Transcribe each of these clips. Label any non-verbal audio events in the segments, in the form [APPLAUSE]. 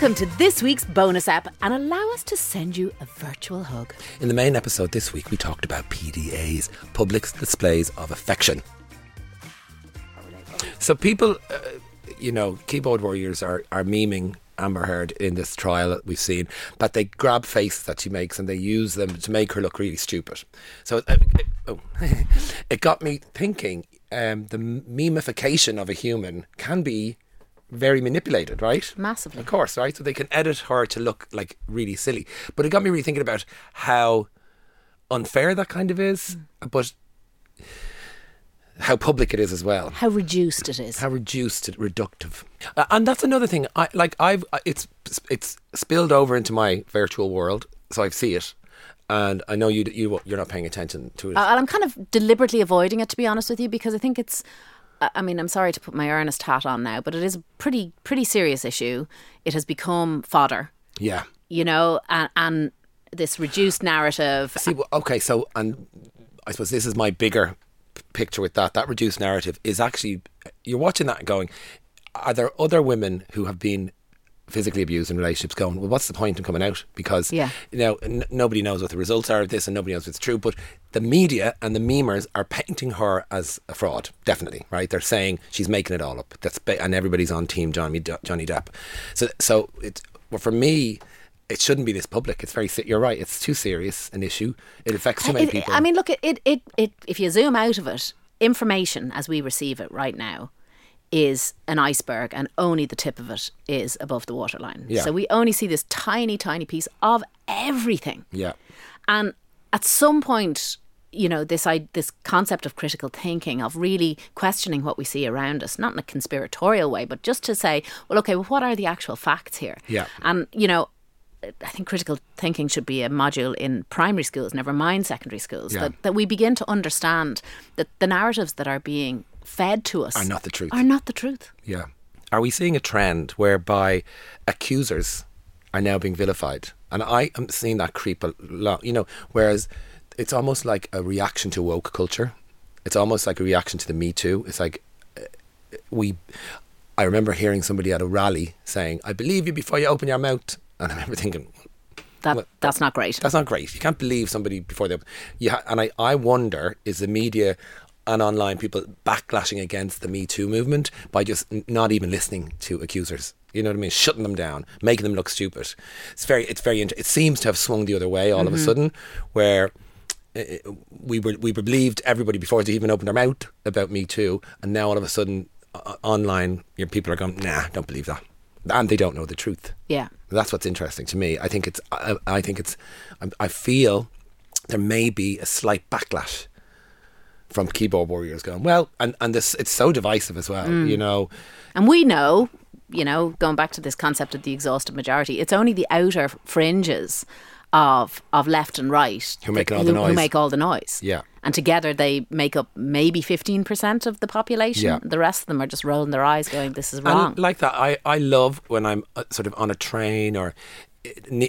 Welcome to this week's bonus app and allow us to send you a virtual hug. In the main episode this week, we talked about PDAs, public displays of affection. So people, uh, you know, keyboard warriors are, are memeing Amber Heard in this trial that we've seen, but they grab faces that she makes and they use them to make her look really stupid. So uh, it, oh, [LAUGHS] it got me thinking um, the memeification of a human can be very manipulated, right? Massively. Of course, right? So they can edit her to look like really silly. But it got me really thinking about how unfair that kind of is, but how public it is as well. How reduced it is. How reduced, reductive, uh, and that's another thing. I like. I've uh, it's it's spilled over into my virtual world, so I see it, and I know you you you're not paying attention to it. Uh, I'm kind of deliberately avoiding it, to be honest with you, because I think it's. I mean, I'm sorry to put my earnest hat on now, but it is a pretty pretty serious issue. It has become fodder. Yeah. You know, and, and this reduced narrative. See, okay, so and I suppose this is my bigger picture with that. That reduced narrative is actually you're watching that and going, are there other women who have been physically abused in relationships going, well, what's the point in coming out? Because yeah. you know n- nobody knows what the results are of this, and nobody knows if it's true. But the media and the memers are painting her as a fraud. Definitely, right? They're saying she's making it all up. That's ba- and everybody's on team Johnny Johnny Depp. So so it's well for me it shouldn't be this public. It's very. You're right. It's too serious an issue. It affects too many It- people. I mean, look, it, it, it, it, if you zoom out of it, information as we receive it right now is an iceberg and only the tip of it is above the waterline. Yeah. So we only see this tiny, tiny piece of everything. yeah, And at some point, you know, this I, this concept of critical thinking, of really questioning what we see around us, not in a conspiratorial way, but just to say, well, okay, well, what are the actual facts here? Yeah. And, you know, I think critical thinking should be a module in primary schools, never mind secondary schools, Yeah. that, that we begin to understand that the narratives that are being fed to us Are not the truth. Are not the truth. yeah. Are we seeing a trend whereby accusers are now being vilified? And I am seeing that creep a lot. You know, whereas it's almost like a reaction to woke culture. It's almost like a reaction to the Me Too. It's like uh, we. I remember hearing somebody at a rally saying, "I believe you before you open your mouth," and I remember thinking, That Well, that's not great. That's not great. You can't believe somebody before they. You ha- and I, I wonder is the media and online people backlashing against the Me Too movement by just n- not even listening to accusers. You know what I mean? Shutting them down, making them look stupid. It's very, it's very. Inter- it seems to have swung the other way all of a sudden, where uh, we were we believed everybody before they even opened their mouth about Me Too, and now all of a sudden uh, online, your people are going, nah, don't believe that, and they don't know the truth. yeah. That's what's interesting to me. I think it's. I, I think it's. I, I feel there may be a slight backlash from keyboard warriors going well, and and this it's so divisive as well. Mm. You know, And we know, you know, going back to this concept of the exhausted majority, it's only the outer fringes of of left and right Who make all the noise. who, make all the noise. Yeah. And together they make up maybe 15% of the population. Yeah. The rest of them are just rolling their eyes going, this is wrong. And like that, I, I love when I'm uh, sort of on a train or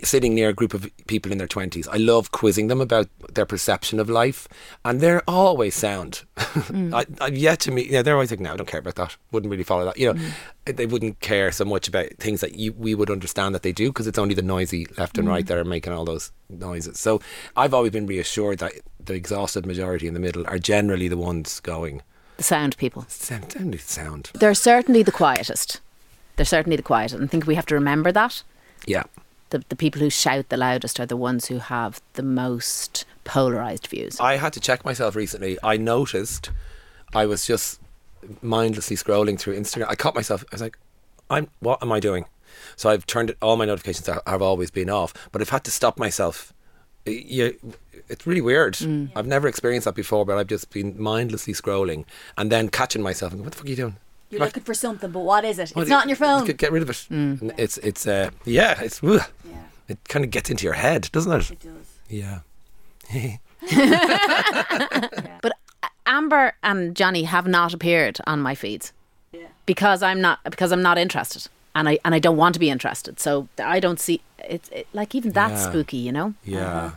sitting near a group of people in their 20s. I love quizzing them about their perception of life, and they're always sound. Mm. [LAUGHS] I, I've yet to meet, you know, they're always like, no, I don't care about that. Wouldn't really follow that. You know, mm. they wouldn't care so much about things that you, we would understand that they do because it's only the noisy left and right mm. that are making all those noises. So I've always been reassured that the exhausted majority in the middle are generally the ones going, the sound people. sound, sound, sound. They're certainly the quietest. They're certainly the quietest. And I think we have to remember that. Yeah. The, the people who shout the loudest are the ones who have the most polarized views. I had to check myself recently. I noticed I was just mindlessly scrolling through Instagram. I caught myself. I was like, "I'm what am I doing?" So I've turned it. All my notifications are, have always been off, but I've had to stop myself. You, it's really weird. Mm. I've never experienced that before, but I've just been mindlessly scrolling and then catching myself and going, "What the fuck are you doing?" You're looking for something, but what is it? What It's not on your phone. Get, get rid of it. Mm. And It's it's uh yeah it's ugh. Yeah, it kind of gets into your head, doesn't it? it does. Yeah. [LAUGHS] But Amber and Johnny have not appeared on my feeds Yeah. because I'm not because I'm not interested and I and I don't want to be interested. So I don't see it's it, like even that's Yeah. spooky, you know. Yeah. Uh-huh.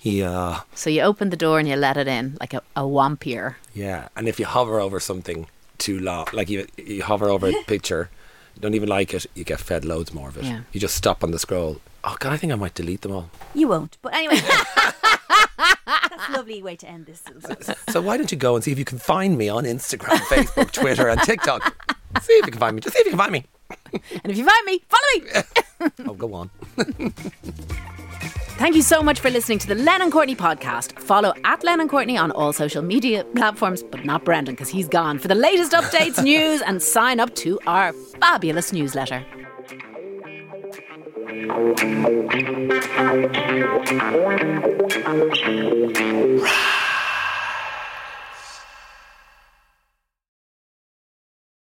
Yeah. Uh, so you open the door and you let it in like a, a wampir. Yeah, and if you hover over something too long, like you you hover over a picture you don't even like it, you get fed loads more of it. Yeah. You just stop on the scroll. Oh God, I think I might delete them all. You won't. But anyway. [LAUGHS] That's a lovely way to end this. So why don't you go and see if you can find me on Instagram, Facebook, Twitter, and TikTok? See if you can find me. Just see if you can find me. And if you find me, follow me. [LAUGHS] Oh, go on. [LAUGHS] Thank you so much for listening to the Len and Courtney podcast. Follow at Len and Courtney on all social media platforms, but not Brendan because he's gone for the latest updates, [LAUGHS] news, and sign up to our fabulous newsletter. Right.